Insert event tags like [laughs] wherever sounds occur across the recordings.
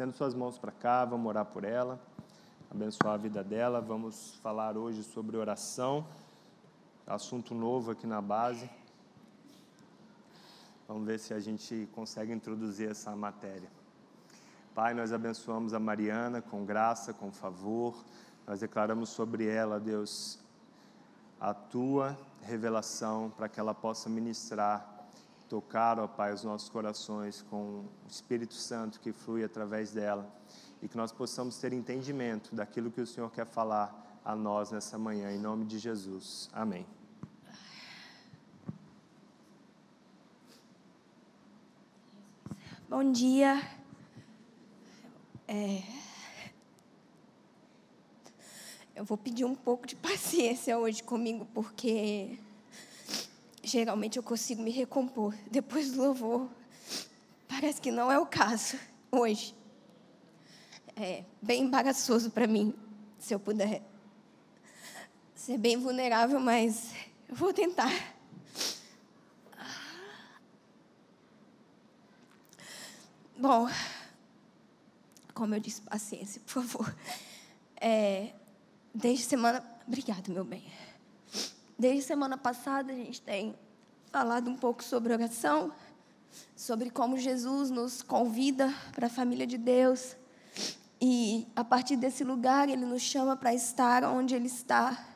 Estenda suas mãos para cá, vamos orar por ela, abençoar a vida dela. Vamos falar hoje sobre oração, assunto novo aqui na base. Vamos ver se a gente consegue introduzir essa matéria. Pai, nós abençoamos a Mariana com graça, com favor. Nós declaramos sobre ela, Deus, a tua revelação para que ela possa ministrar, tocar, ó Pai, os nossos corações com o Espírito Santo que flui através dela e que nós possamos ter entendimento daquilo que o Senhor quer falar a nós nessa manhã, em nome de Jesus. Amém. Bom dia. É... Eu vou pedir um pouco de [laughs] paciência hoje comigo, porque geralmente eu consigo me recompor depois do louvor. Parece que não é o caso hoje. É bem embaraçoso para mim, se eu puder ser bem vulnerável, mas eu vou tentar. Bom, como eu disse, paciência, por favor. É, desde semana. Obrigada, meu bem. Desde semana passada, a gente tem falado um pouco sobre oração, sobre como Jesus nos convida para a família de Deus. E a partir desse lugar, ele nos chama para estar onde ele está,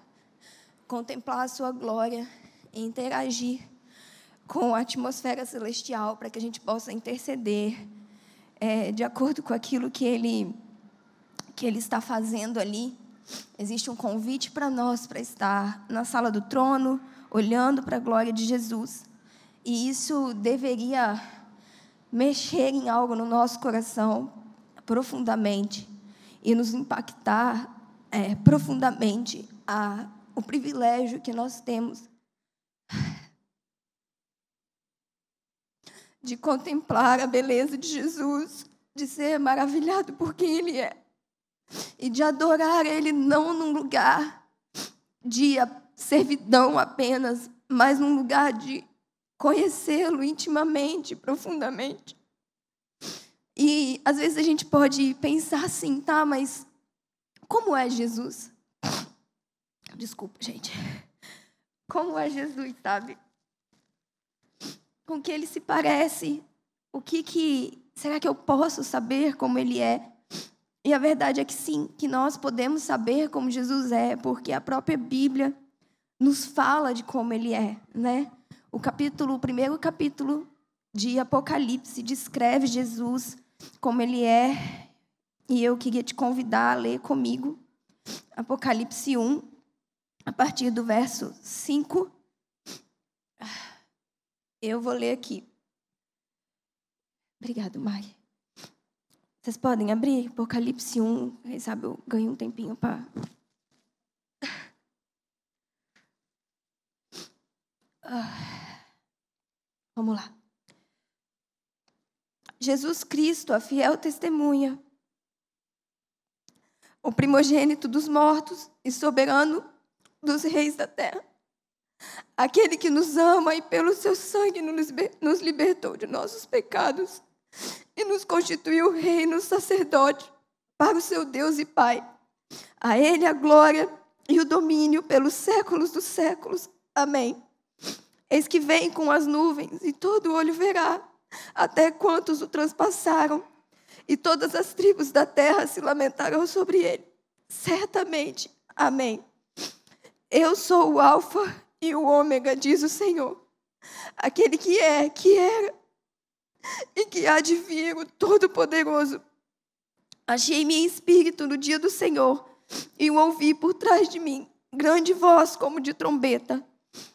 contemplar a sua glória e interagir com a atmosfera celestial para que a gente possa interceder é, de acordo com aquilo que ele, que ele está fazendo ali. Existe um convite para nós para estar na sala do trono, olhando para a glória de Jesus. E isso deveria mexer em algo no nosso coração profundamente e nos impactar é, profundamente a, o privilégio que nós temos de contemplar a beleza de Jesus, de ser maravilhado por quem Ele é, e de adorar Ele não num lugar de servidão apenas, mas num lugar de conhecê-lo intimamente, profundamente. E às vezes a gente pode pensar assim, tá, mas como é Jesus? Desculpa, gente. Como é Jesus, sabe? com que ele se parece, o que que será que eu posso saber como ele é? E a verdade é que sim, que nós podemos saber como Jesus é, porque a própria Bíblia nos fala de como ele é, né? O capítulo, o primeiro capítulo de Apocalipse descreve Jesus como ele é, e eu queria te convidar a ler comigo Apocalipse 1, a partir do verso 5 eu vou ler aqui. Obrigado, Mari. Vocês podem abrir Apocalipse 1, quem sabe eu ganho um tempinho para. Ah. Vamos lá. Jesus Cristo, a fiel testemunha, o primogênito dos mortos e soberano dos reis da terra aquele que nos ama e pelo seu sangue nos libertou de nossos pecados e nos constituiu reino sacerdote para o seu Deus e Pai. A Ele a glória e o domínio pelos séculos dos séculos. Amém. Eis que vem com as nuvens e todo olho verá, até quantos o transpassaram, e todas as tribos da terra se lamentarão sobre ele. Certamente. Amém. Eu sou o Alfa e o ômega, diz o Senhor. Aquele que é, que era [laughs] e que há de vir, o Todo-Poderoso. Achei-me em espírito no dia do Senhor e o ouvi por trás de mim, grande voz como de trombeta.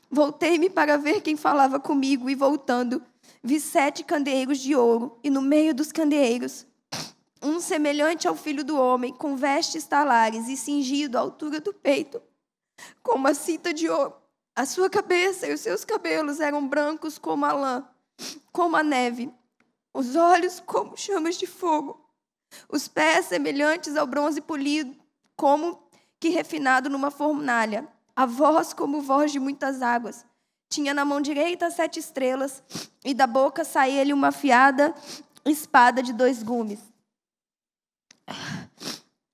Voltei-me para ver quem falava comigo e voltando, vi sete candeeiros de ouro e no meio dos candeeiros um semelhante ao filho do homem, com vestes talares e cingido à altura do peito, com uma cinta de ouro. A sua cabeça e os seus cabelos eram brancos como a lã, como a neve, os olhos como chamas de fogo, os pés semelhantes ao bronze polido, como que refinado numa fornalha, a voz como voz de muitas águas. Tinha na mão direita sete estrelas, e da boca saía-lhe uma afiada espada de dois gumes.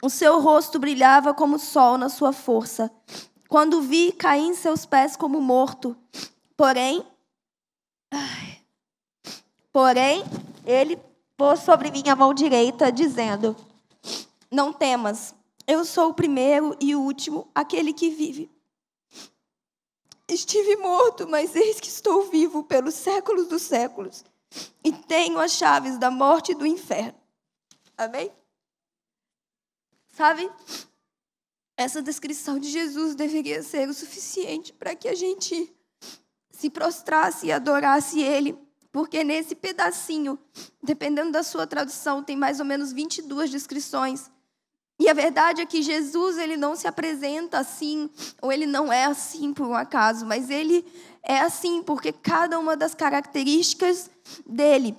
O seu rosto brilhava como o sol na sua força. Quando vi, caí em seus pés como morto. Porém, ai, porém, ele pôs sobre mim a mão direita, dizendo: Não temas, eu sou o primeiro e o último, aquele que vive. Estive morto, mas eis que estou vivo pelos séculos dos séculos e tenho as chaves da morte e do inferno. Amém? Sabe? Essa descrição de Jesus deveria ser o suficiente para que a gente se prostrasse e adorasse Ele, porque nesse pedacinho, dependendo da sua tradução, tem mais ou menos 22 descrições. E a verdade é que Jesus ele não se apresenta assim, ou ele não é assim por um acaso, mas ele é assim porque cada uma das características dele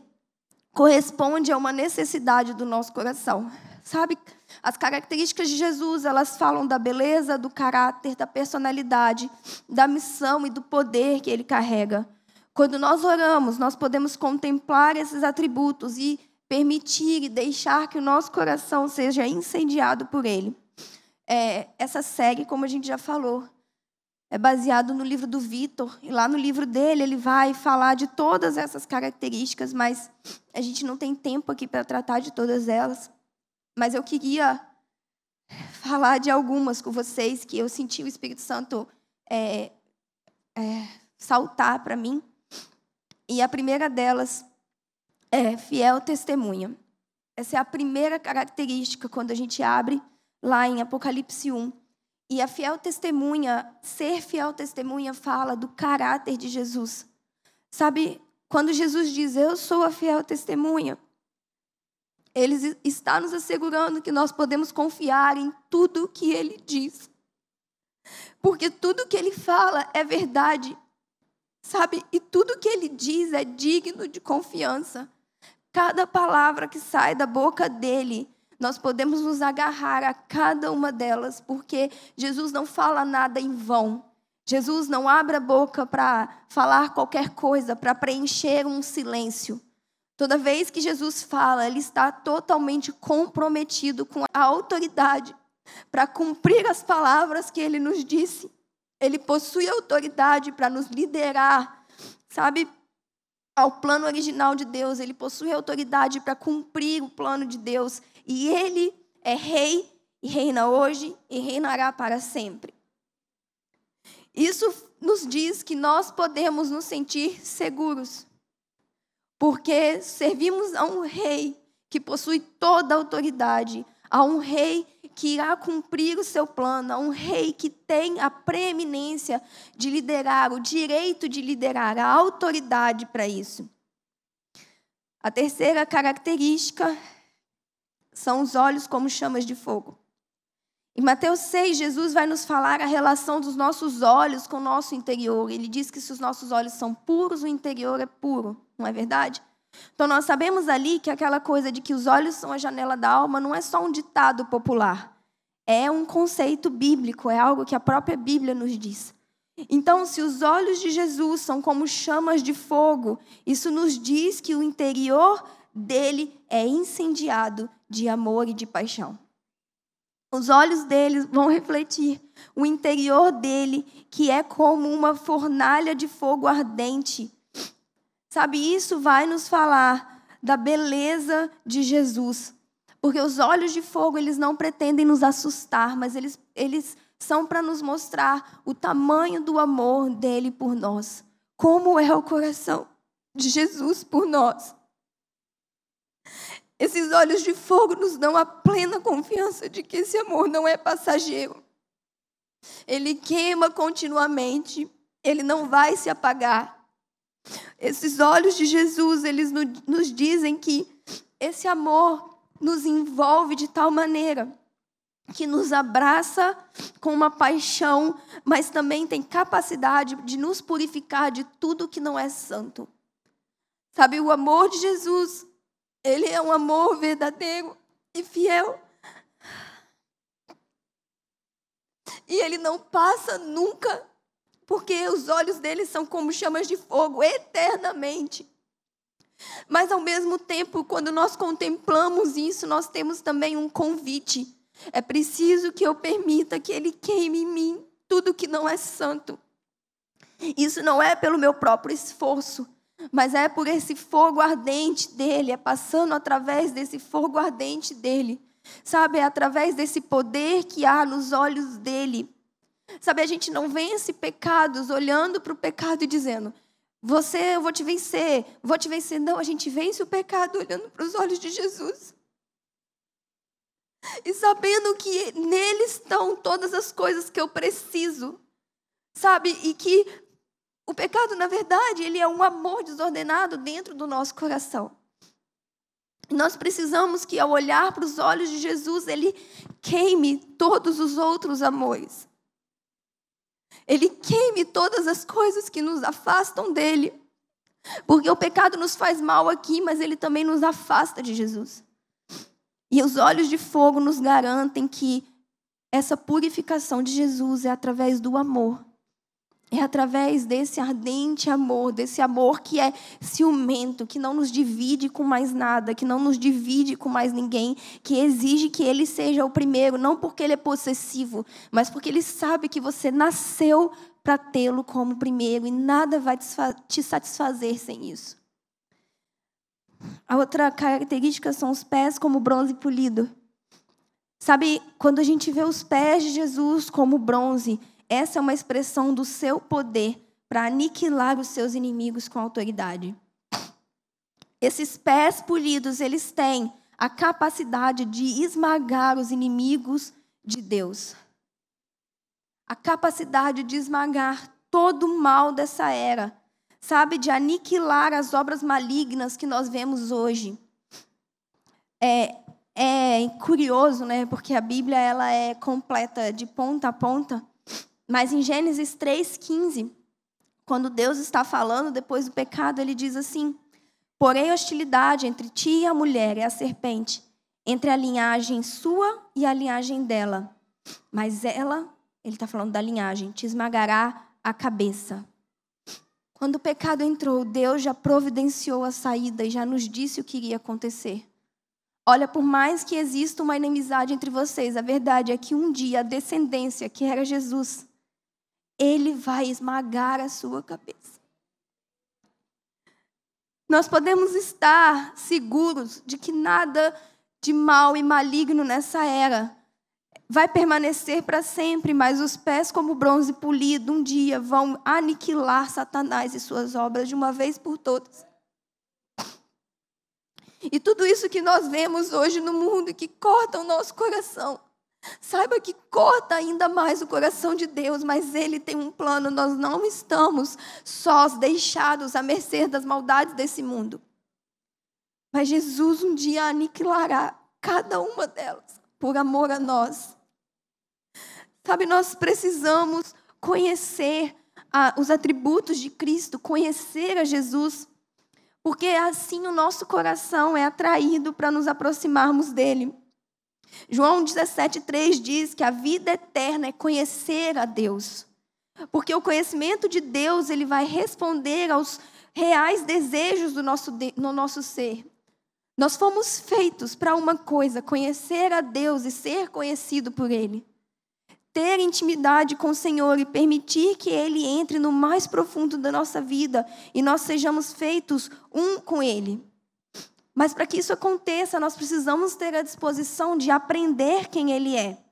corresponde a uma necessidade do nosso coração. Sabe? As características de Jesus, elas falam da beleza, do caráter, da personalidade, da missão e do poder que ele carrega. Quando nós oramos, nós podemos contemplar esses atributos e permitir e deixar que o nosso coração seja incendiado por ele. É, essa série, como a gente já falou, é baseado no livro do Vitor, e lá no livro dele ele vai falar de todas essas características, mas a gente não tem tempo aqui para tratar de todas elas. Mas eu queria falar de algumas com vocês que eu senti o Espírito Santo é, é, saltar para mim. E a primeira delas é fiel testemunha. Essa é a primeira característica quando a gente abre lá em Apocalipse 1. E a fiel testemunha, ser fiel testemunha, fala do caráter de Jesus. Sabe, quando Jesus diz, Eu sou a fiel testemunha, ele está nos assegurando que nós podemos confiar em tudo que ele diz. Porque tudo que ele fala é verdade. Sabe? E tudo que ele diz é digno de confiança. Cada palavra que sai da boca dele, nós podemos nos agarrar a cada uma delas, porque Jesus não fala nada em vão. Jesus não abre a boca para falar qualquer coisa, para preencher um silêncio. Toda vez que Jesus fala, ele está totalmente comprometido com a autoridade para cumprir as palavras que ele nos disse. Ele possui autoridade para nos liderar, sabe, ao plano original de Deus. Ele possui autoridade para cumprir o plano de Deus. E ele é rei e reina hoje e reinará para sempre. Isso nos diz que nós podemos nos sentir seguros porque servimos a um rei que possui toda a autoridade, a um rei que irá cumprir o seu plano, a um rei que tem a preeminência de liderar, o direito de liderar, a autoridade para isso. A terceira característica são os olhos como chamas de fogo. Em Mateus 6, Jesus vai nos falar a relação dos nossos olhos com o nosso interior. Ele diz que se os nossos olhos são puros, o interior é puro, não é verdade? Então nós sabemos ali que aquela coisa de que os olhos são a janela da alma não é só um ditado popular. É um conceito bíblico, é algo que a própria Bíblia nos diz. Então, se os olhos de Jesus são como chamas de fogo, isso nos diz que o interior dele é incendiado de amor e de paixão. Os olhos deles vão refletir o interior dele, que é como uma fornalha de fogo ardente. Sabe, isso vai nos falar da beleza de Jesus. Porque os olhos de fogo, eles não pretendem nos assustar, mas eles, eles são para nos mostrar o tamanho do amor dele por nós. Como é o coração de Jesus por nós. Esses olhos de fogo nos dão a plena confiança de que esse amor não é passageiro. Ele queima continuamente, ele não vai se apagar. Esses olhos de Jesus, eles nos dizem que esse amor nos envolve de tal maneira que nos abraça com uma paixão, mas também tem capacidade de nos purificar de tudo que não é santo. Sabe, o amor de Jesus ele é um amor verdadeiro e fiel. E ele não passa nunca, porque os olhos dele são como chamas de fogo eternamente. Mas ao mesmo tempo, quando nós contemplamos isso, nós temos também um convite. É preciso que eu permita que Ele queime em mim tudo que não é santo. Isso não é pelo meu próprio esforço, mas é por esse fogo ardente dele, é passando através desse fogo ardente dele. Sabe, é através desse poder que há nos olhos dele. Sabe, a gente não vence pecados olhando para o pecado e dizendo: Você, eu vou te vencer, vou te vencer. Não, a gente vence o pecado olhando para os olhos de Jesus. E sabendo que nele estão todas as coisas que eu preciso. Sabe, e que o pecado, na verdade, ele é um amor desordenado dentro do nosso coração. Nós precisamos que, ao olhar para os olhos de Jesus, ele queime todos os outros amores. Ele queime todas as coisas que nos afastam dele. Porque o pecado nos faz mal aqui, mas ele também nos afasta de Jesus. E os olhos de fogo nos garantem que essa purificação de Jesus é através do amor. É através desse ardente amor, desse amor que é ciumento, que não nos divide com mais nada, que não nos divide com mais ninguém, que exige que ele seja o primeiro, não porque ele é possessivo, mas porque ele sabe que você nasceu para tê-lo como primeiro e nada vai te satisfazer sem isso. A outra característica são os pés como bronze polido. Sabe, quando a gente vê os pés de Jesus como bronze, essa é uma expressão do seu poder para aniquilar os seus inimigos com autoridade. Esses pés polidos, eles têm a capacidade de esmagar os inimigos de Deus. A capacidade de esmagar todo o mal dessa era, sabe, de aniquilar as obras malignas que nós vemos hoje. É, é curioso, né? Porque a Bíblia ela é completa de ponta a ponta. Mas em Gênesis 3,15, quando Deus está falando depois do pecado, ele diz assim: Porém, hostilidade entre ti e a mulher e a serpente, entre a linhagem sua e a linhagem dela. Mas ela, ele está falando da linhagem, te esmagará a cabeça. Quando o pecado entrou, Deus já providenciou a saída e já nos disse o que iria acontecer. Olha, por mais que exista uma inimizade entre vocês, a verdade é que um dia a descendência, que era Jesus, ele vai esmagar a sua cabeça. Nós podemos estar seguros de que nada de mal e maligno nessa era vai permanecer para sempre, mas os pés, como bronze polido, um dia vão aniquilar Satanás e suas obras de uma vez por todas. E tudo isso que nós vemos hoje no mundo que corta o nosso coração, Saiba que corta ainda mais o coração de Deus, mas Ele tem um plano. Nós não estamos sós, deixados à mercê das maldades desse mundo. Mas Jesus um dia aniquilará cada uma delas, por amor a nós. Sabe, nós precisamos conhecer a, os atributos de Cristo, conhecer a Jesus, porque assim o nosso coração é atraído para nos aproximarmos dele. João 17,3 diz que a vida eterna é conhecer a Deus. Porque o conhecimento de Deus, ele vai responder aos reais desejos do nosso, no nosso ser. Nós fomos feitos para uma coisa, conhecer a Deus e ser conhecido por Ele. Ter intimidade com o Senhor e permitir que Ele entre no mais profundo da nossa vida e nós sejamos feitos um com Ele. Mas para que isso aconteça, nós precisamos ter a disposição de aprender quem ele é.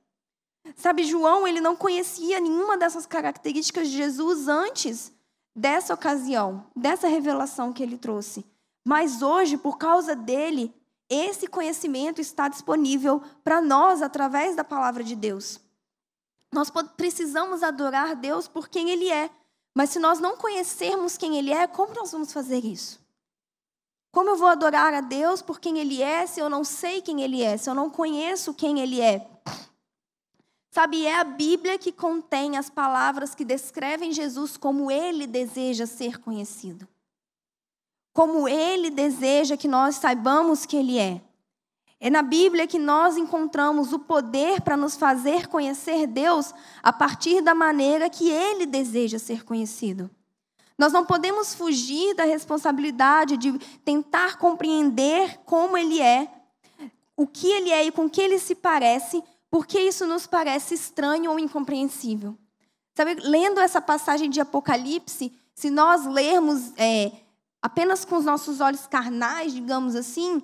Sabe, João, ele não conhecia nenhuma dessas características de Jesus antes dessa ocasião, dessa revelação que ele trouxe. Mas hoje, por causa dele, esse conhecimento está disponível para nós através da palavra de Deus. Nós precisamos adorar Deus por quem ele é. Mas se nós não conhecermos quem ele é, como nós vamos fazer isso? Como eu vou adorar a Deus por quem Ele é se eu não sei quem Ele é, se eu não conheço quem Ele é? Sabe, é a Bíblia que contém as palavras que descrevem Jesus como Ele deseja ser conhecido. Como Ele deseja que nós saibamos que Ele é. É na Bíblia que nós encontramos o poder para nos fazer conhecer Deus a partir da maneira que Ele deseja ser conhecido. Nós não podemos fugir da responsabilidade de tentar compreender como ele é, o que ele é e com que ele se parece, porque isso nos parece estranho ou incompreensível. Sabe, lendo essa passagem de Apocalipse, se nós lermos é, apenas com os nossos olhos carnais, digamos assim,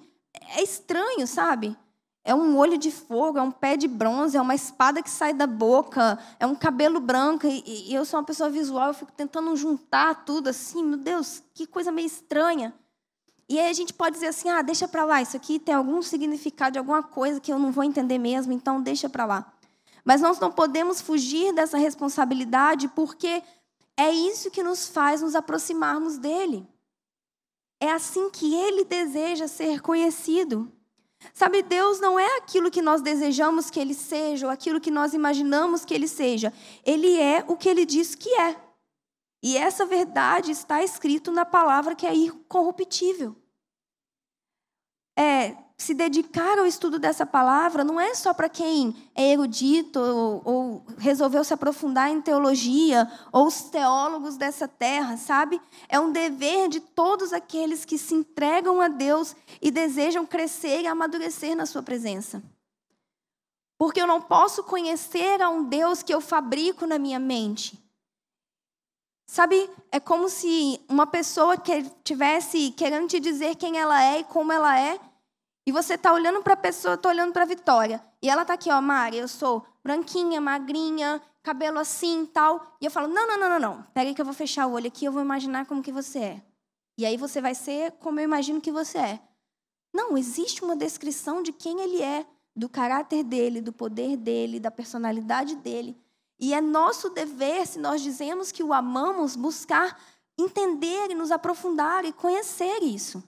é estranho, sabe? É um olho de fogo, é um pé de bronze, é uma espada que sai da boca, é um cabelo branco. E, e eu sou uma pessoa visual, eu fico tentando juntar tudo assim. Meu Deus, que coisa meio estranha. E aí a gente pode dizer assim: ah, deixa para lá, isso aqui tem algum significado de alguma coisa que eu não vou entender mesmo, então deixa para lá. Mas nós não podemos fugir dessa responsabilidade porque é isso que nos faz nos aproximarmos dele. É assim que ele deseja ser conhecido. Sabe, Deus não é aquilo que nós desejamos que Ele seja, ou aquilo que nós imaginamos que Ele seja. Ele é o que Ele diz que é. E essa verdade está escrito na palavra que é incorruptível. É, se dedicar ao estudo dessa palavra não é só para quem é erudito ou, ou, resolveu se aprofundar em teologia ou os teólogos dessa terra, sabe? É um dever de todos aqueles que se entregam a Deus e desejam crescer e amadurecer na sua presença. Porque eu não posso conhecer a um Deus que eu fabrico na minha mente. Sabe, é como se uma pessoa que tivesse querendo te dizer quem ela é e como ela é, e você está olhando para a pessoa, está olhando para a Vitória. E ela está aqui, ó, Mari, eu sou branquinha, magrinha, cabelo assim tal. E eu falo, não, não, não, não, não. Pega aí que eu vou fechar o olho aqui, eu vou imaginar como que você é. E aí você vai ser como eu imagino que você é. Não, existe uma descrição de quem ele é, do caráter dele, do poder dele, da personalidade dele. E é nosso dever, se nós dizemos que o amamos, buscar entender e nos aprofundar e conhecer isso.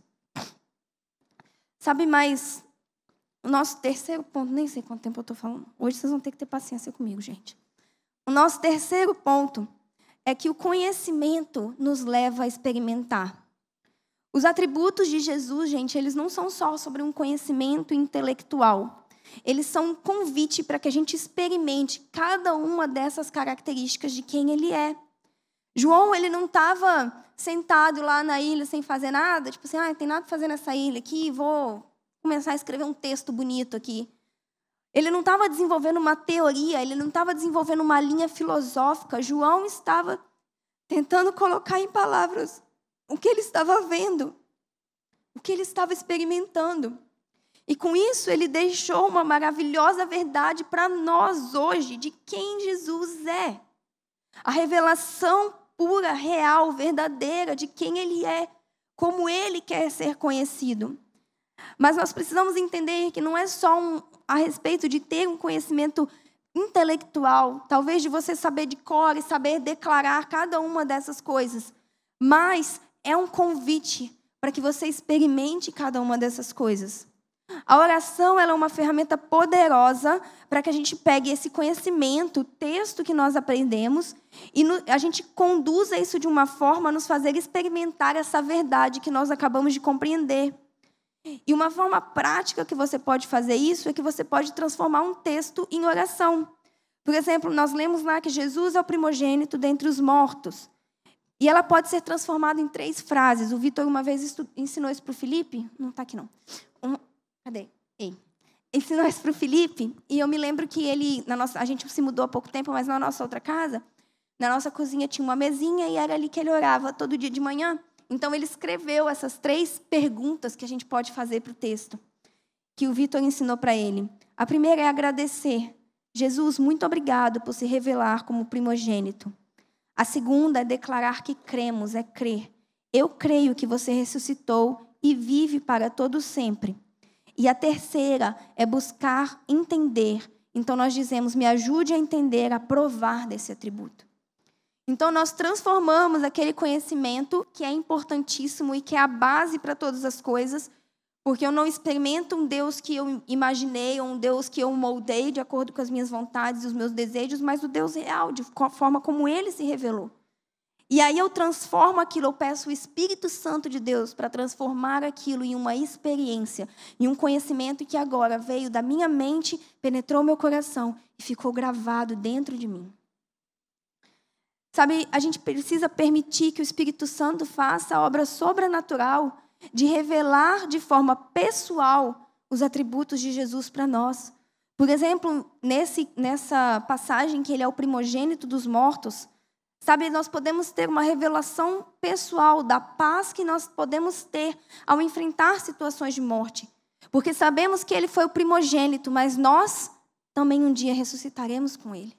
Sabe mais? O nosso terceiro ponto, nem sei quanto tempo eu estou falando. Hoje vocês vão ter que ter paciência comigo, gente. O nosso terceiro ponto é que o conhecimento nos leva a experimentar. Os atributos de Jesus, gente, eles não são só sobre um conhecimento intelectual. Eles são um convite para que a gente experimente cada uma dessas características de quem ele é. João, ele não estava sentado lá na ilha sem fazer nada, tipo assim, ah, tem nada para fazer nessa ilha aqui, vou começar a escrever um texto bonito aqui. Ele não estava desenvolvendo uma teoria, ele não estava desenvolvendo uma linha filosófica. João estava tentando colocar em palavras o que ele estava vendo, o que ele estava experimentando. E com isso ele deixou uma maravilhosa verdade para nós hoje de quem Jesus é. A revelação pura, real, verdadeira de quem Ele é, como Ele quer ser conhecido. Mas nós precisamos entender que não é só um, a respeito de ter um conhecimento intelectual, talvez de você saber de cor e saber declarar cada uma dessas coisas, mas é um convite para que você experimente cada uma dessas coisas. A oração é uma ferramenta poderosa para que a gente pegue esse conhecimento, o texto que nós aprendemos, e a gente conduza isso de uma forma a nos fazer experimentar essa verdade que nós acabamos de compreender. E uma forma prática que você pode fazer isso é que você pode transformar um texto em oração. Por exemplo, nós lemos lá que Jesus é o primogênito dentre os mortos. E ela pode ser transformada em três frases. O Vitor uma vez ensinou isso para o Felipe. Não está aqui, não. Cadê? Ei. Ensinou isso para o Felipe, e eu me lembro que ele, na nossa, a gente se mudou há pouco tempo, mas na nossa outra casa, na nossa cozinha tinha uma mesinha e era ali que ele orava todo dia de manhã. Então ele escreveu essas três perguntas que a gente pode fazer para o texto, que o Vitor ensinou para ele. A primeira é agradecer. Jesus, muito obrigado por se revelar como primogênito. A segunda é declarar que cremos, é crer. Eu creio que você ressuscitou e vive para todo sempre. E a terceira é buscar entender. Então nós dizemos: me ajude a entender, a provar desse atributo. Então nós transformamos aquele conhecimento que é importantíssimo e que é a base para todas as coisas, porque eu não experimento um Deus que eu imaginei, ou um Deus que eu moldei de acordo com as minhas vontades e os meus desejos, mas o Deus real, de forma como ele se revelou. E aí eu transformo aquilo, eu peço o Espírito Santo de Deus para transformar aquilo em uma experiência, em um conhecimento que agora veio da minha mente, penetrou meu coração e ficou gravado dentro de mim. Sabe, a gente precisa permitir que o Espírito Santo faça a obra sobrenatural de revelar de forma pessoal os atributos de Jesus para nós. Por exemplo, nesse, nessa passagem que ele é o primogênito dos mortos, sabe, nós podemos ter uma revelação pessoal da paz que nós podemos ter ao enfrentar situações de morte. Porque sabemos que ele foi o primogênito, mas nós também um dia ressuscitaremos com ele.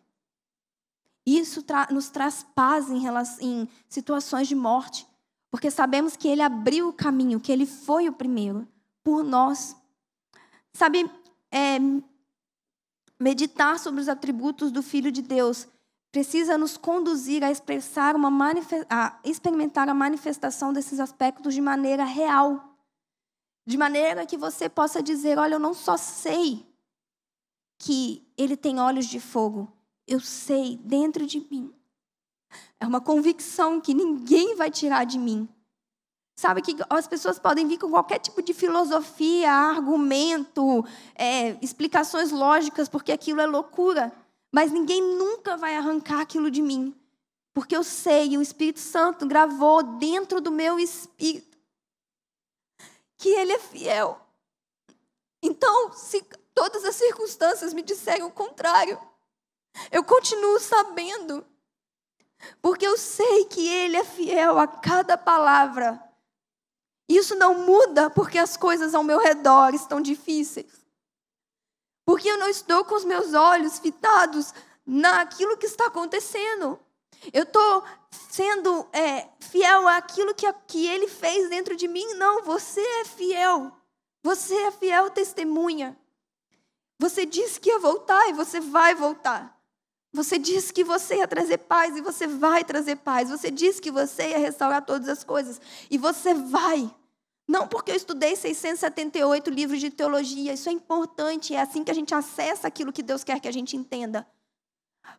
Isso tra nos traz paz em, em situações de morte, porque sabemos que ele abriu o caminho, que ele foi o primeiro por nós. Sabe, é, meditar sobre os atributos do Filho de Deus precisa nos conduzir a expressar uma a experimentar a manifestação desses aspectos de maneira real. De maneira que você possa dizer: olha, eu não só sei que ele tem olhos de fogo, eu sei dentro de mim. É uma convicção que ninguém vai tirar de mim. Sabe que as pessoas podem vir com qualquer tipo de filosofia, argumento, é, explicações lógicas, porque aquilo é loucura. Mas ninguém nunca vai arrancar aquilo de mim. Porque eu sei, o Espírito Santo gravou dentro do meu espírito que Ele é fiel. Então, se todas as circunstâncias me disserem o contrário, eu continuo sabendo. Porque eu sei que Ele é fiel a cada palavra isso não muda porque as coisas ao meu redor estão difíceis. Porque eu não estou com os meus olhos fitados naquilo que está acontecendo. Eu estou sendo é, fiel àquilo que, que ele fez dentro de mim. Não, você é fiel. Você é fiel testemunha. Você disse que ia voltar e você vai voltar. Você disse que você ia trazer paz e você vai trazer paz. Você disse que você ia restaurar todas as coisas e você vai. Não porque eu estudei 678 livros de teologia, isso é importante, é assim que a gente acessa aquilo que Deus quer que a gente entenda.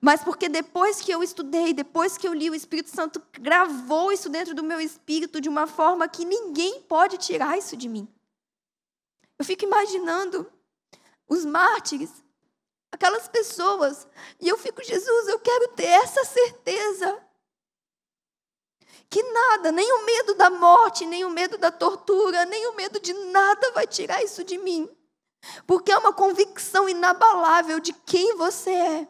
Mas porque depois que eu estudei, depois que eu li, o Espírito Santo gravou isso dentro do meu espírito de uma forma que ninguém pode tirar isso de mim. Eu fico imaginando os mártires aquelas pessoas. E eu fico, Jesus, eu quero ter essa certeza. Que nada, nem o medo da morte, nem o medo da tortura, nem o medo de nada vai tirar isso de mim. Porque é uma convicção inabalável de quem você é.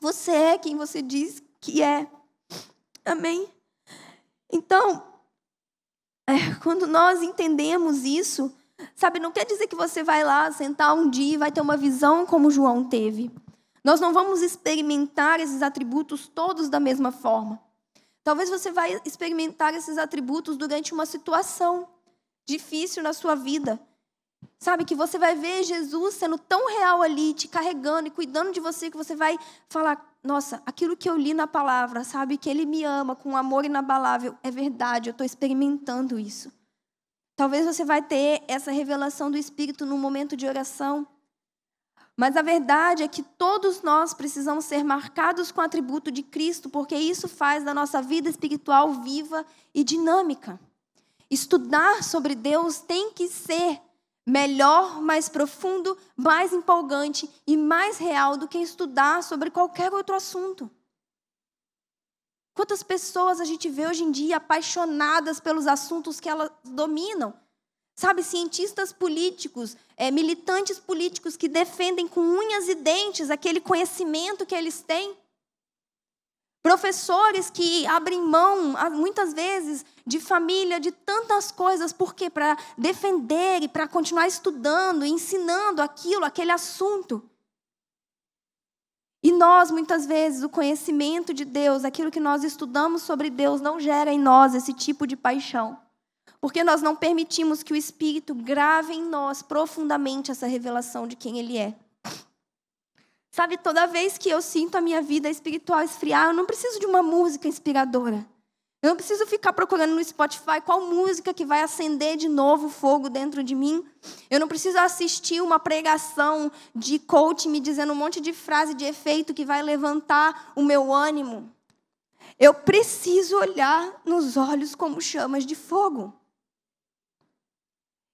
Você é quem você diz que é. Amém? Então, é, quando nós entendemos isso, Sabe, não quer dizer que você vai lá sentar um dia e vai ter uma visão como João teve. Nós não vamos experimentar esses atributos todos da mesma forma. Talvez você vai experimentar esses atributos durante uma situação difícil na sua vida. Sabe que você vai ver Jesus sendo tão real ali, te carregando e cuidando de você, que você vai falar: nossa, aquilo que eu li na palavra, sabe, que Ele me ama com um amor inabalável, é verdade, eu estou experimentando isso. Talvez você vai ter essa revelação do Espírito no momento de oração. Mas a verdade é que todos nós precisamos ser marcados com o atributo de Cristo, porque isso faz da nossa vida espiritual viva e dinâmica. Estudar sobre Deus tem que ser melhor, mais profundo, mais empolgante e mais real do que estudar sobre qualquer outro assunto. Quantas pessoas a gente vê hoje em dia apaixonadas pelos assuntos que elas dominam? Sabe, cientistas políticos, é, militantes políticos que defendem com unhas e dentes aquele conhecimento que eles têm. Professores que abrem mão, muitas vezes, de família, de tantas coisas, por quê? Para defender e para continuar estudando, ensinando aquilo, aquele assunto. E nós, muitas vezes, o conhecimento de Deus, aquilo que nós estudamos sobre Deus, não gera em nós esse tipo de paixão. Porque nós não permitimos que o Espírito grave em nós profundamente essa revelação de quem Ele é. Sabe, toda vez que eu sinto a minha vida espiritual esfriar, eu não preciso de uma música inspiradora. Eu não preciso ficar procurando no Spotify qual música que vai acender de novo o fogo dentro de mim. Eu não preciso assistir uma pregação de coach me dizendo um monte de frase de efeito que vai levantar o meu ânimo. Eu preciso olhar nos olhos como chamas de fogo.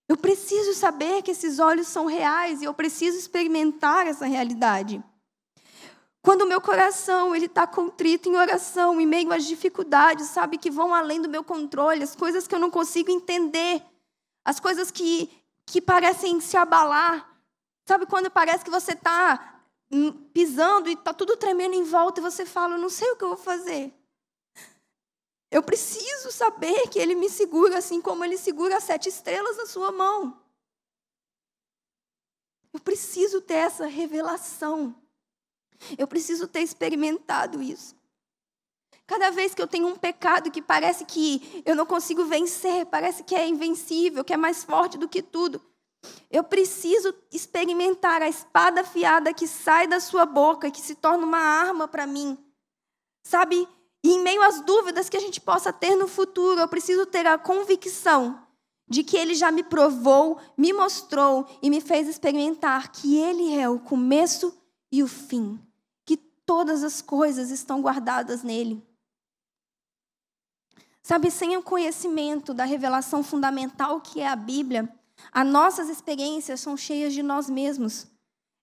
Eu preciso saber que esses olhos são reais e eu preciso experimentar essa realidade. Quando o meu coração ele está contrito em oração, em meio às dificuldades, sabe, que vão além do meu controle, as coisas que eu não consigo entender, as coisas que, que parecem se abalar, Sabe quando parece que você está pisando e está tudo tremendo em volta e você fala, eu não sei o que eu vou fazer. Eu preciso saber que Ele me segura assim como Ele segura as sete estrelas na sua mão. Eu preciso ter essa revelação. Eu preciso ter experimentado isso. Cada vez que eu tenho um pecado que parece que eu não consigo vencer, parece que é invencível, que é mais forte do que tudo, eu preciso experimentar a espada afiada que sai da sua boca, que se torna uma arma para mim. Sabe? E em meio às dúvidas que a gente possa ter no futuro, eu preciso ter a convicção de que ele já me provou, me mostrou e me fez experimentar que ele é o começo e o fim, que todas as coisas estão guardadas nele. Sabe, sem o conhecimento da revelação fundamental que é a Bíblia, as nossas experiências são cheias de nós mesmos.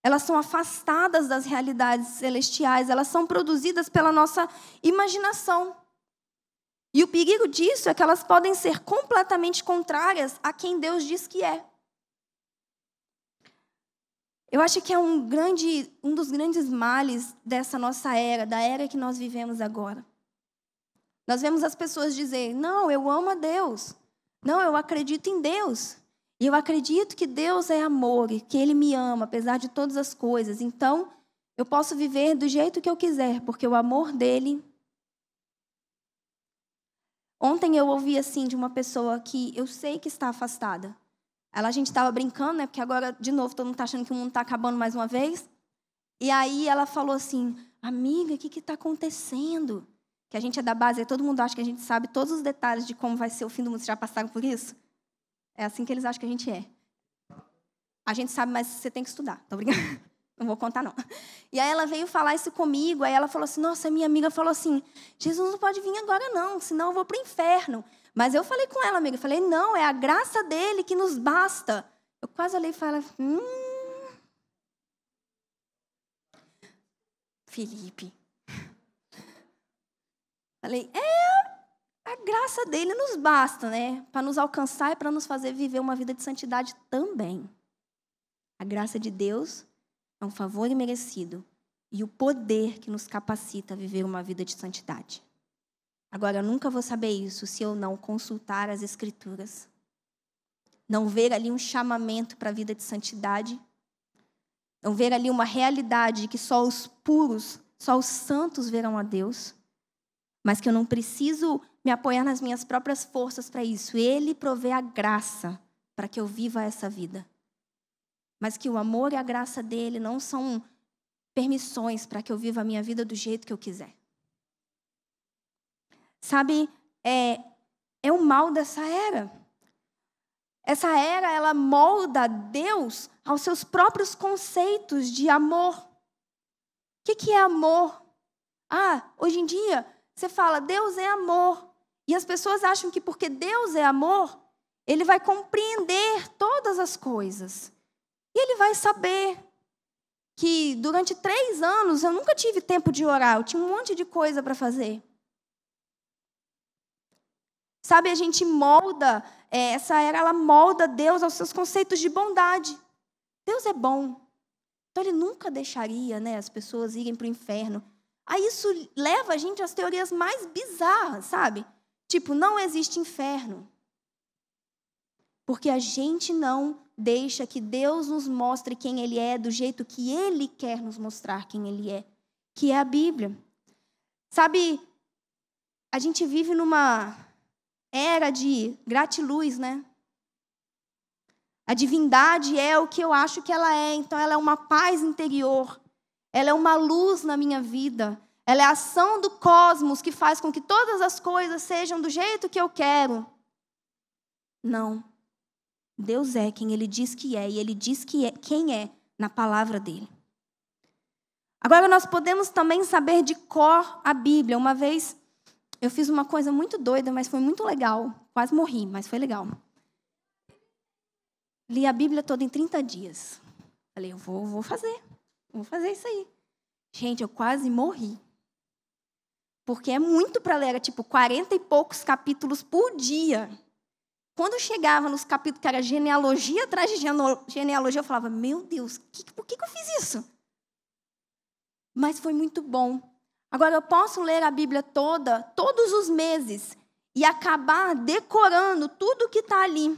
Elas são afastadas das realidades celestiais, elas são produzidas pela nossa imaginação. E o perigo disso é que elas podem ser completamente contrárias a quem Deus diz que é. Eu acho que é um, grande, um dos grandes males dessa nossa era, da era que nós vivemos agora. Nós vemos as pessoas dizer: não, eu amo a Deus. Não, eu acredito em Deus. E eu acredito que Deus é amor e que Ele me ama, apesar de todas as coisas. Então, eu posso viver do jeito que eu quiser, porque o amor dele. Ontem eu ouvi assim de uma pessoa que eu sei que está afastada. Ela, a gente estava brincando, né? Porque agora, de novo, todo mundo está achando que o mundo está acabando mais uma vez. E aí ela falou assim: Amiga, o que está acontecendo? Que a gente é da base, todo mundo acha que a gente sabe todos os detalhes de como vai ser o fim do mundo. Vocês já passaram por isso? É assim que eles acham que a gente é. A gente sabe, mas você tem que estudar. Tá obrigada? [laughs] Não vou contar, não. E aí ela veio falar isso comigo, aí ela falou assim, nossa, minha amiga falou assim, Jesus não pode vir agora não, senão eu vou para o inferno. Mas eu falei com ela, amiga, falei, não, é a graça dele que nos basta. Eu quase olhei e falei, hum... Felipe. [laughs] Falei, é, a graça dele nos basta, né? Para nos alcançar e para nos fazer viver uma vida de santidade também. A graça de Deus é um favor imerecido e o poder que nos capacita a viver uma vida de santidade. Agora, eu nunca vou saber isso se eu não consultar as Escrituras, não ver ali um chamamento para a vida de santidade, não ver ali uma realidade que só os puros, só os santos verão a Deus, mas que eu não preciso me apoiar nas minhas próprias forças para isso. Ele provê a graça para que eu viva essa vida. Mas que o amor e a graça dele não são permissões para que eu viva a minha vida do jeito que eu quiser. Sabe, é, é o mal dessa era. Essa era, ela molda Deus aos seus próprios conceitos de amor. O que, que é amor? Ah, hoje em dia, você fala, Deus é amor. E as pessoas acham que porque Deus é amor, ele vai compreender todas as coisas. E ele vai saber que durante três anos eu nunca tive tempo de orar, eu tinha um monte de coisa para fazer. Sabe, a gente molda, é, essa era, ela molda Deus aos seus conceitos de bondade. Deus é bom. Então ele nunca deixaria né, as pessoas irem para o inferno. Aí isso leva a gente às teorias mais bizarras, sabe? Tipo, não existe inferno. Porque a gente não deixa que Deus nos mostre quem Ele é do jeito que Ele quer nos mostrar quem Ele é, que é a Bíblia. Sabe, a gente vive numa era de gratiluz, né? A divindade é o que eu acho que ela é, então ela é uma paz interior, ela é uma luz na minha vida, ela é a ação do cosmos que faz com que todas as coisas sejam do jeito que eu quero. Não. Deus é quem ele diz que é, e ele diz que é, quem é na palavra dele. Agora, nós podemos também saber de cor a Bíblia. Uma vez eu fiz uma coisa muito doida, mas foi muito legal. Quase morri, mas foi legal. Li a Bíblia toda em 30 dias. Falei, eu vou, vou fazer. Vou fazer isso aí. Gente, eu quase morri. Porque é muito para ler, era tipo 40 e poucos capítulos por dia. quando chegava nos capítulos que era genealogia atrás de genealogia, eu falava: Meu Deus, que, por que, que eu fiz isso? Mas foi muito bom. Agora, eu posso ler a Bíblia toda, todos os meses, e acabar decorando tudo que está ali.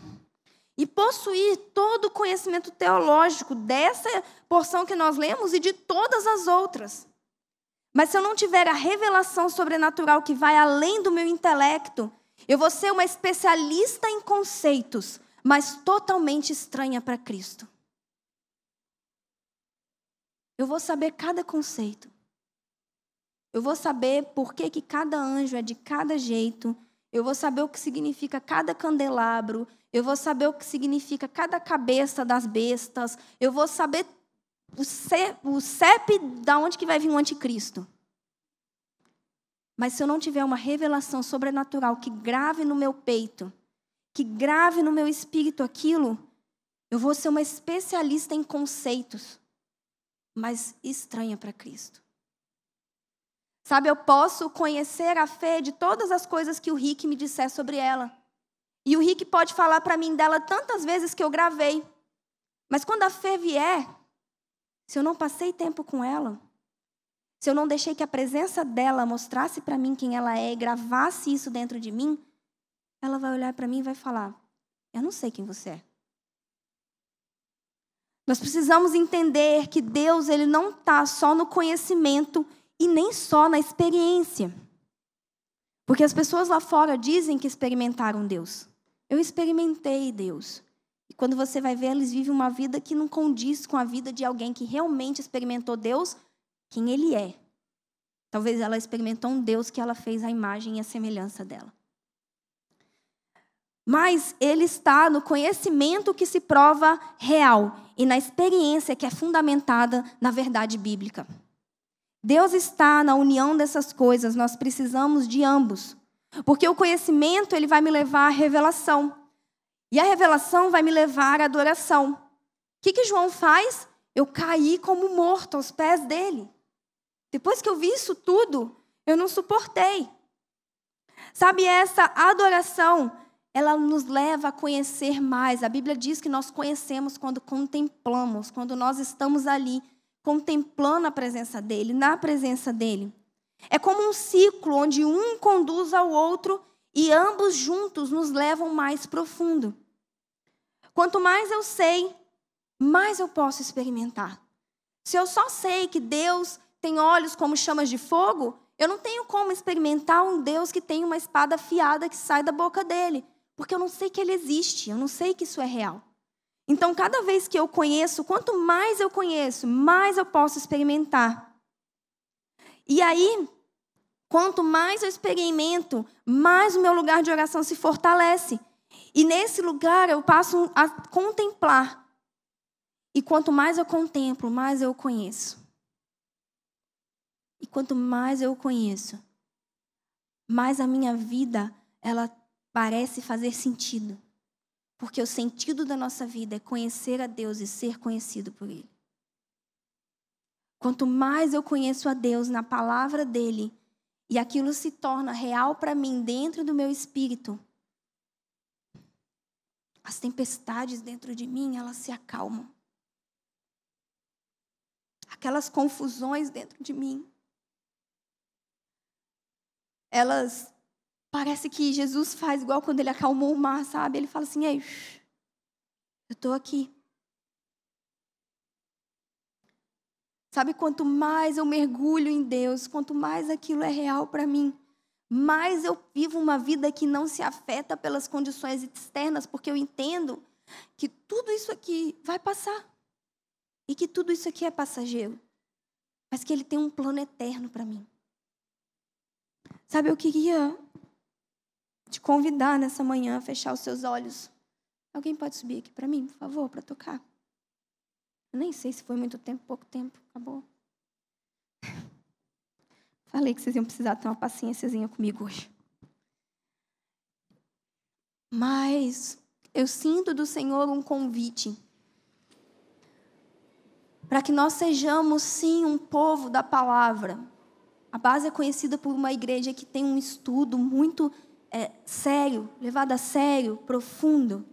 E possuir todo o conhecimento teológico dessa porção que nós lemos e de todas as outras. Mas se eu não tiver a revelação sobrenatural que vai além do meu intelecto, eu vou ser uma especialista em conceitos, mas totalmente estranha para Cristo. Eu vou saber cada conceito. Eu vou saber por que, que cada anjo é de cada jeito. Eu vou saber o que significa cada candelabro. Eu vou saber o que significa cada cabeça das bestas. Eu vou saber o, CEP da onde que vai vir o anticristo. Mas se eu não tiver uma revelação sobrenatural que grave no meu peito, que grave no meu espírito aquilo, eu vou ser uma especialista em conceitos, mas estranha para Cristo. Sabe, eu posso conhecer a fé de todas as coisas que o Rick me disser sobre ela. E o Rick pode falar para mim dela tantas vezes que eu gravei. Mas quando a fé vier, se eu não passei tempo com ela, se eu não deixei que a presença dela mostrasse para mim quem ela é e gravasse isso dentro de mim, ela vai olhar para mim e vai falar: Eu não sei quem você é. Nós precisamos entender que Deus ele não está só no conhecimento e nem só na experiência. Porque as pessoas lá fora dizem que experimentaram Deus. Eu experimentei Deus. E quando você vai ver, eles vivem uma vida que não condiz com a vida de alguém que realmente experimentou Deus quem ele é. Talvez ela experimentou um Deus que ela fez a imagem e a semelhança dela. Mas ele está no conhecimento que se prova real e na experiência que é fundamentada na verdade bíblica. Deus está na união dessas coisas, nós precisamos de ambos. Porque o conhecimento ele vai me levar à revelação. E a revelação vai me levar à adoração. O que, que João faz? Eu caí como morto aos pés dele. Depois que eu vi isso tudo, eu não suportei. Sabe, essa adoração, ela nos leva a conhecer mais. A Bíblia diz que nós conhecemos quando contemplamos, quando nós estamos ali, contemplando a presença dEle, na presença dEle. É como um ciclo onde um conduz ao outro e ambos juntos nos levam mais profundo. Quanto mais eu sei, mais eu posso experimentar. Se eu só sei que Deus tem olhos como chamas de fogo, eu não tenho como experimentar um Deus que tem uma espada afiada que sai da boca dele, porque eu não sei que ele existe, eu não sei que isso é real. Então, cada vez que eu conheço, quanto mais eu conheço, mais eu posso experimentar. E aí, quanto mais eu experimento, mais o meu lugar de oração se fortalece. E nesse lugar eu passo a contemplar. E quanto mais eu contemplo, mais eu conheço. E quanto mais eu conheço, mais a minha vida ela parece fazer sentido. Porque o sentido da nossa vida é conhecer a Deus e ser conhecido por Ele. Quanto mais eu conheço a Deus na palavra dele e aquilo se torna real para mim dentro do meu espírito, as tempestades dentro de mim, elas se acalmam. Aquelas confusões dentro de mim, elas parece que Jesus faz igual quando ele acalmou o mar, sabe? Ele fala assim: "Ei, eu estou aqui. Sabe, quanto mais eu mergulho em Deus, quanto mais aquilo é real para mim, mais eu vivo uma vida que não se afeta pelas condições externas, porque eu entendo que tudo isso aqui vai passar. E que tudo isso aqui é passageiro. Mas que Ele tem um plano eterno para mim. Sabe, eu queria te convidar nessa manhã a fechar os seus olhos. Alguém pode subir aqui para mim, por favor, para tocar? Eu nem sei se foi muito tempo, pouco tempo, acabou. [laughs] Falei que vocês iam precisar ter uma paciênciazinha comigo hoje. Mas eu sinto do Senhor um convite para que nós sejamos, sim, um povo da palavra a base é conhecida por uma igreja que tem um estudo muito é, sério, levado a sério, profundo.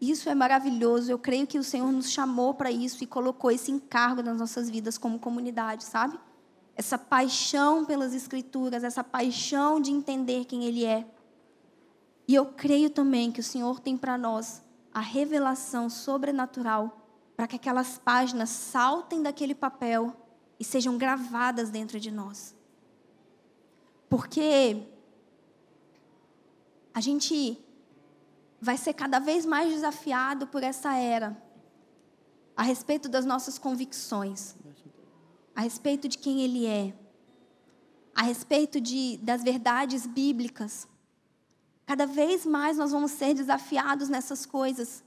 Isso é maravilhoso. Eu creio que o Senhor nos chamou para isso e colocou esse encargo nas nossas vidas como comunidade, sabe? Essa paixão pelas Escrituras, essa paixão de entender quem Ele é. E eu creio também que o Senhor tem para nós a revelação sobrenatural para que aquelas páginas saltem daquele papel e sejam gravadas dentro de nós. Porque a gente vai ser cada vez mais desafiado por essa era a respeito das nossas convicções, a respeito de quem Ele é, a respeito de, das verdades bíblicas. Cada vez mais nós vamos ser desafiados nessas coisas.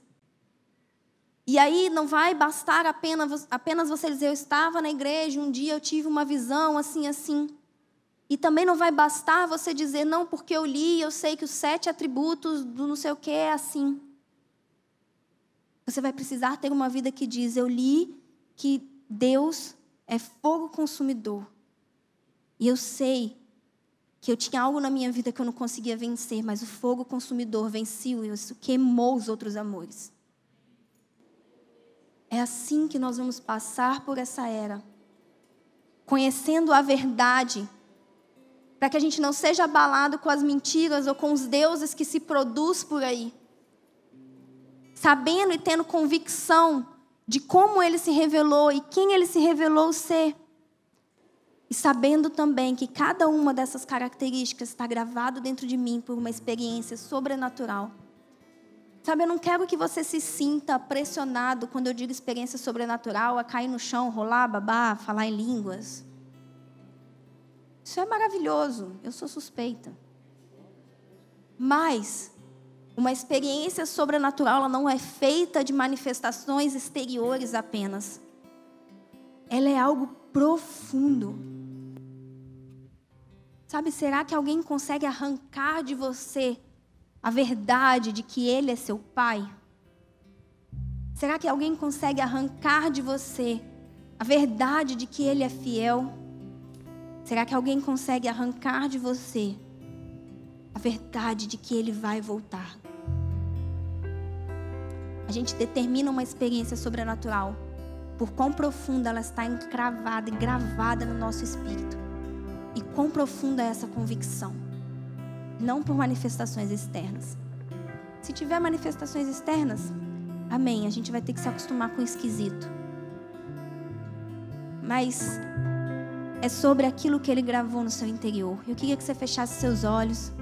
E aí não vai bastar apenas, apenas você dizer, eu estava na igreja, um dia eu tive uma visão assim, assim. E também não vai bastar você dizer, não, porque eu li, eu sei que os sete atributos do não sei o que é assim. Você vai precisar ter uma vida que diz, eu li que Deus é fogo consumidor. E eu sei que eu tinha algo na minha vida que eu não conseguia vencer, mas o fogo consumidor venceu e isso queimou os outros amores. É assim que nós vamos passar por essa era, conhecendo a verdade, para que a gente não seja abalado com as mentiras ou com os deuses que se produz por aí. Sabendo e tendo convicção de como ele se revelou e quem ele se revelou ser. E sabendo também que cada uma dessas características está gravado dentro de mim por uma experiência sobrenatural. Sabe, eu não quero que você se sinta pressionado quando eu digo experiência sobrenatural, a cair no chão, rolar, babar, falar em línguas. Isso é maravilhoso, eu sou suspeita. Mas uma experiência sobrenatural ela não é feita de manifestações exteriores apenas. Ela é algo profundo. Sabe, será que alguém consegue arrancar de você a verdade de que Ele é seu Pai? Será que alguém consegue arrancar de você a verdade de que Ele é fiel? Será que alguém consegue arrancar de você a verdade de que Ele vai voltar? A gente determina uma experiência sobrenatural por quão profunda ela está encravada e gravada no nosso espírito. E quão profunda é essa convicção não por manifestações externas. Se tiver manifestações externas, amém, a gente vai ter que se acostumar com o esquisito. Mas é sobre aquilo que ele gravou no seu interior. Eu queria que você fechasse seus olhos.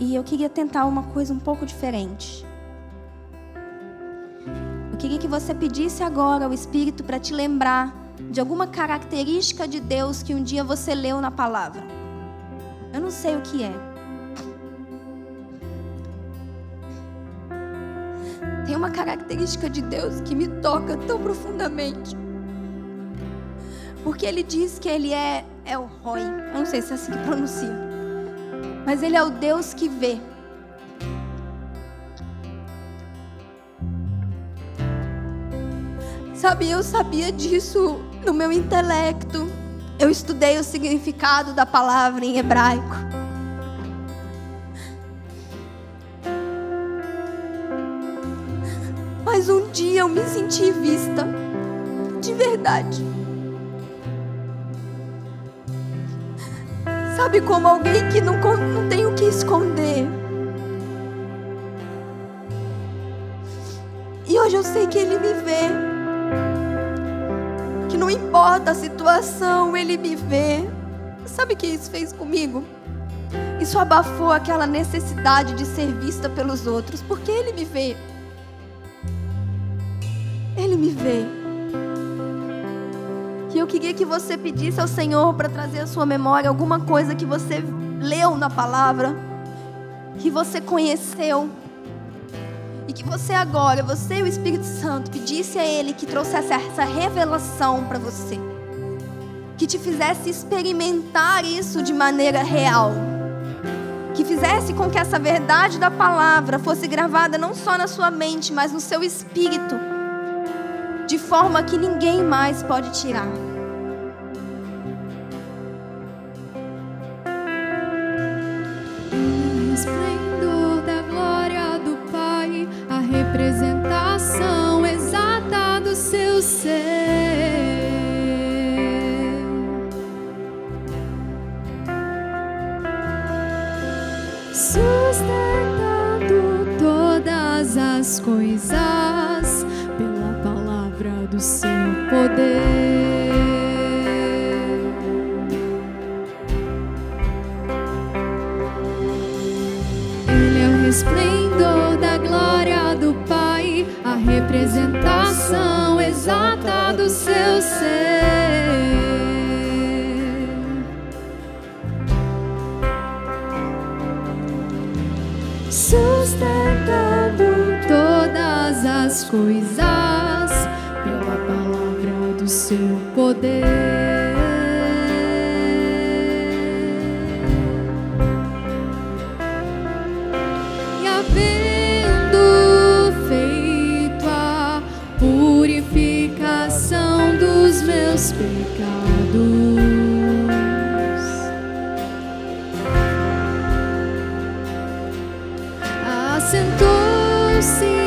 E eu queria tentar uma coisa um pouco diferente. Eu queria que você pedisse agora ao Espírito para te lembrar de alguma característica de Deus que um dia você leu na palavra. Eu não sei o que é. Tem uma característica de Deus que me toca tão profundamente. Porque ele diz que ele é El Roy. Eu não sei se é assim que pronuncia. Mas ele é o Deus que vê. Sabe, eu sabia disso no meu intelecto, eu estudei o significado da palavra em hebraico. Mas um dia eu me senti vista, de verdade. Sabe como alguém que não, não tem o que esconder. E hoje eu sei que Ele me vê não importa a situação, Ele me vê. Sabe o que isso fez comigo? Isso abafou aquela necessidade de ser vista pelos outros, porque Ele me vê. Ele me vê. E eu queria que você pedisse ao Senhor para trazer à sua memória alguma coisa que você leu na palavra, que você conheceu e que você agora, você e o Espírito Santo, pedisse a Ele que trouxesse essa revelação para você. Que te fizesse experimentar isso de maneira real. Que fizesse com que essa verdade da palavra fosse gravada não só na sua mente, mas no seu espírito. De forma que ninguém mais pode tirar. representação exata do seu ser. Sustentando todas as coisas pela palavra do seu poder. remissão dos meus pecados. Assentou-se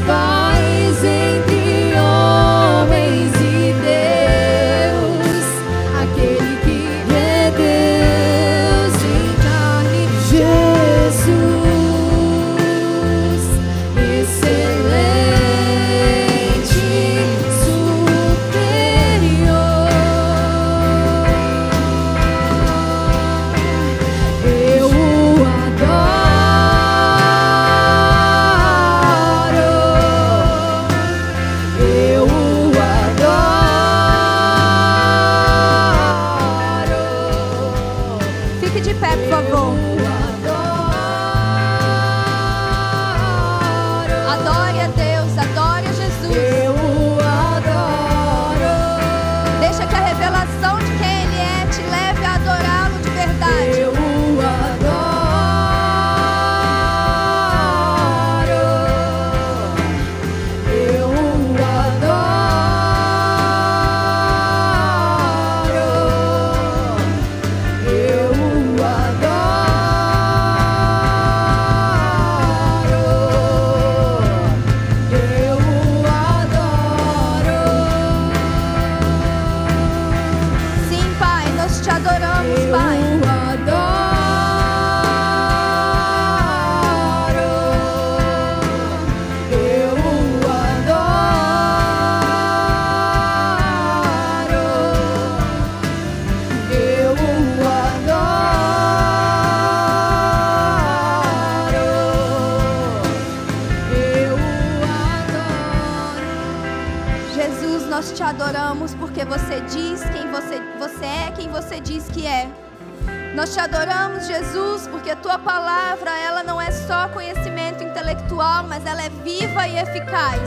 spot. Nós te adoramos, Jesus, porque a tua palavra, ela não é só conhecimento intelectual, mas ela é viva e eficaz.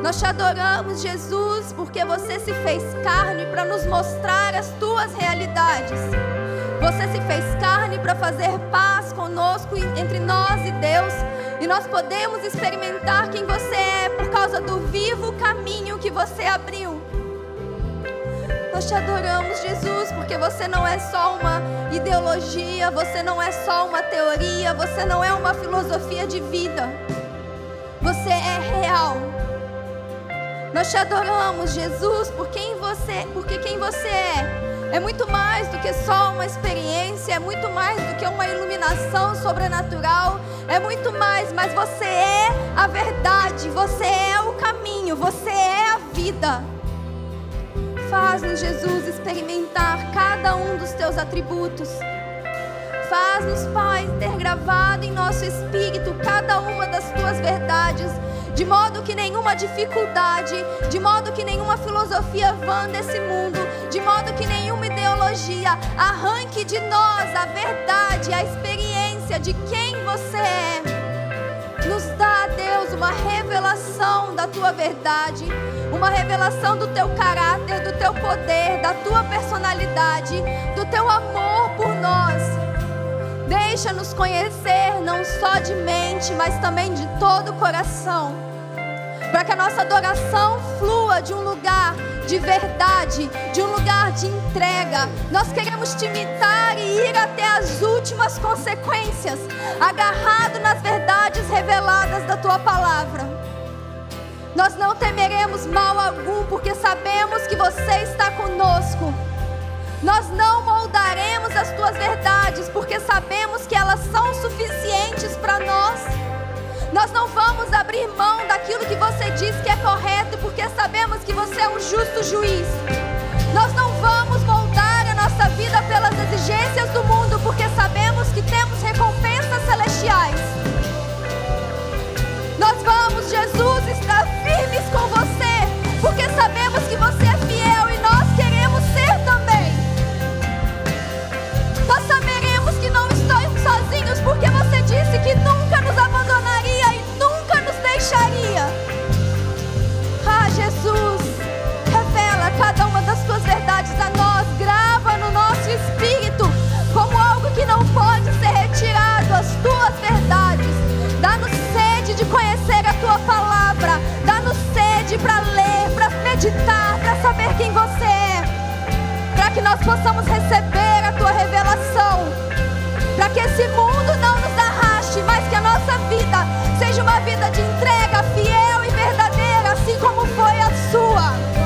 Nós te adoramos, Jesus, porque você se fez carne para nos mostrar as tuas realidades. Você se fez carne para fazer paz conosco entre nós e Deus. E nós podemos experimentar quem você é por causa do vivo caminho que você abriu. Nós te adoramos, Jesus, porque você não é só uma ideologia, você não é só uma teoria, você não é uma filosofia de vida. Você é real. Nós te adoramos, Jesus, por quem você, porque quem você é é muito mais do que só uma experiência, é muito mais do que uma iluminação sobrenatural, é muito mais, mas você é a verdade, você é o caminho, você é a vida. Faz-nos, Jesus, experimentar cada um dos teus atributos. Faz-nos, Pai, ter gravado em nosso espírito cada uma das tuas verdades, de modo que nenhuma dificuldade, de modo que nenhuma filosofia vã desse mundo, de modo que nenhuma ideologia arranque de nós a verdade, a experiência de quem você é. Nos dá, Deus, uma revelação da tua verdade, uma revelação do teu caráter, do teu poder, da tua personalidade, do teu amor por nós. Deixa-nos conhecer não só de mente, mas também de todo o coração. Para que a nossa adoração flua de um lugar de verdade, de um lugar de entrega. Nós queremos te imitar e ir até as últimas consequências, agarrado nas verdades reveladas da tua palavra. Nós não temeremos mal algum, porque sabemos que você está conosco. Nós não moldaremos as tuas verdades, porque sabemos que elas são suficientes para nós. Nós não vamos abrir mão daquilo que você diz que é correto, porque sabemos que você é um justo juiz. Nós não vamos moldar a nossa vida pelas exigências do mundo, porque sabemos que temos recompensas celestiais. Nós vamos, Jesus, estar firmes com você, porque sabemos que você para saber quem você é, para que nós possamos receber a tua revelação, para que esse mundo não nos arraste, mas que a nossa vida seja uma vida de entrega fiel e verdadeira, assim como foi a sua.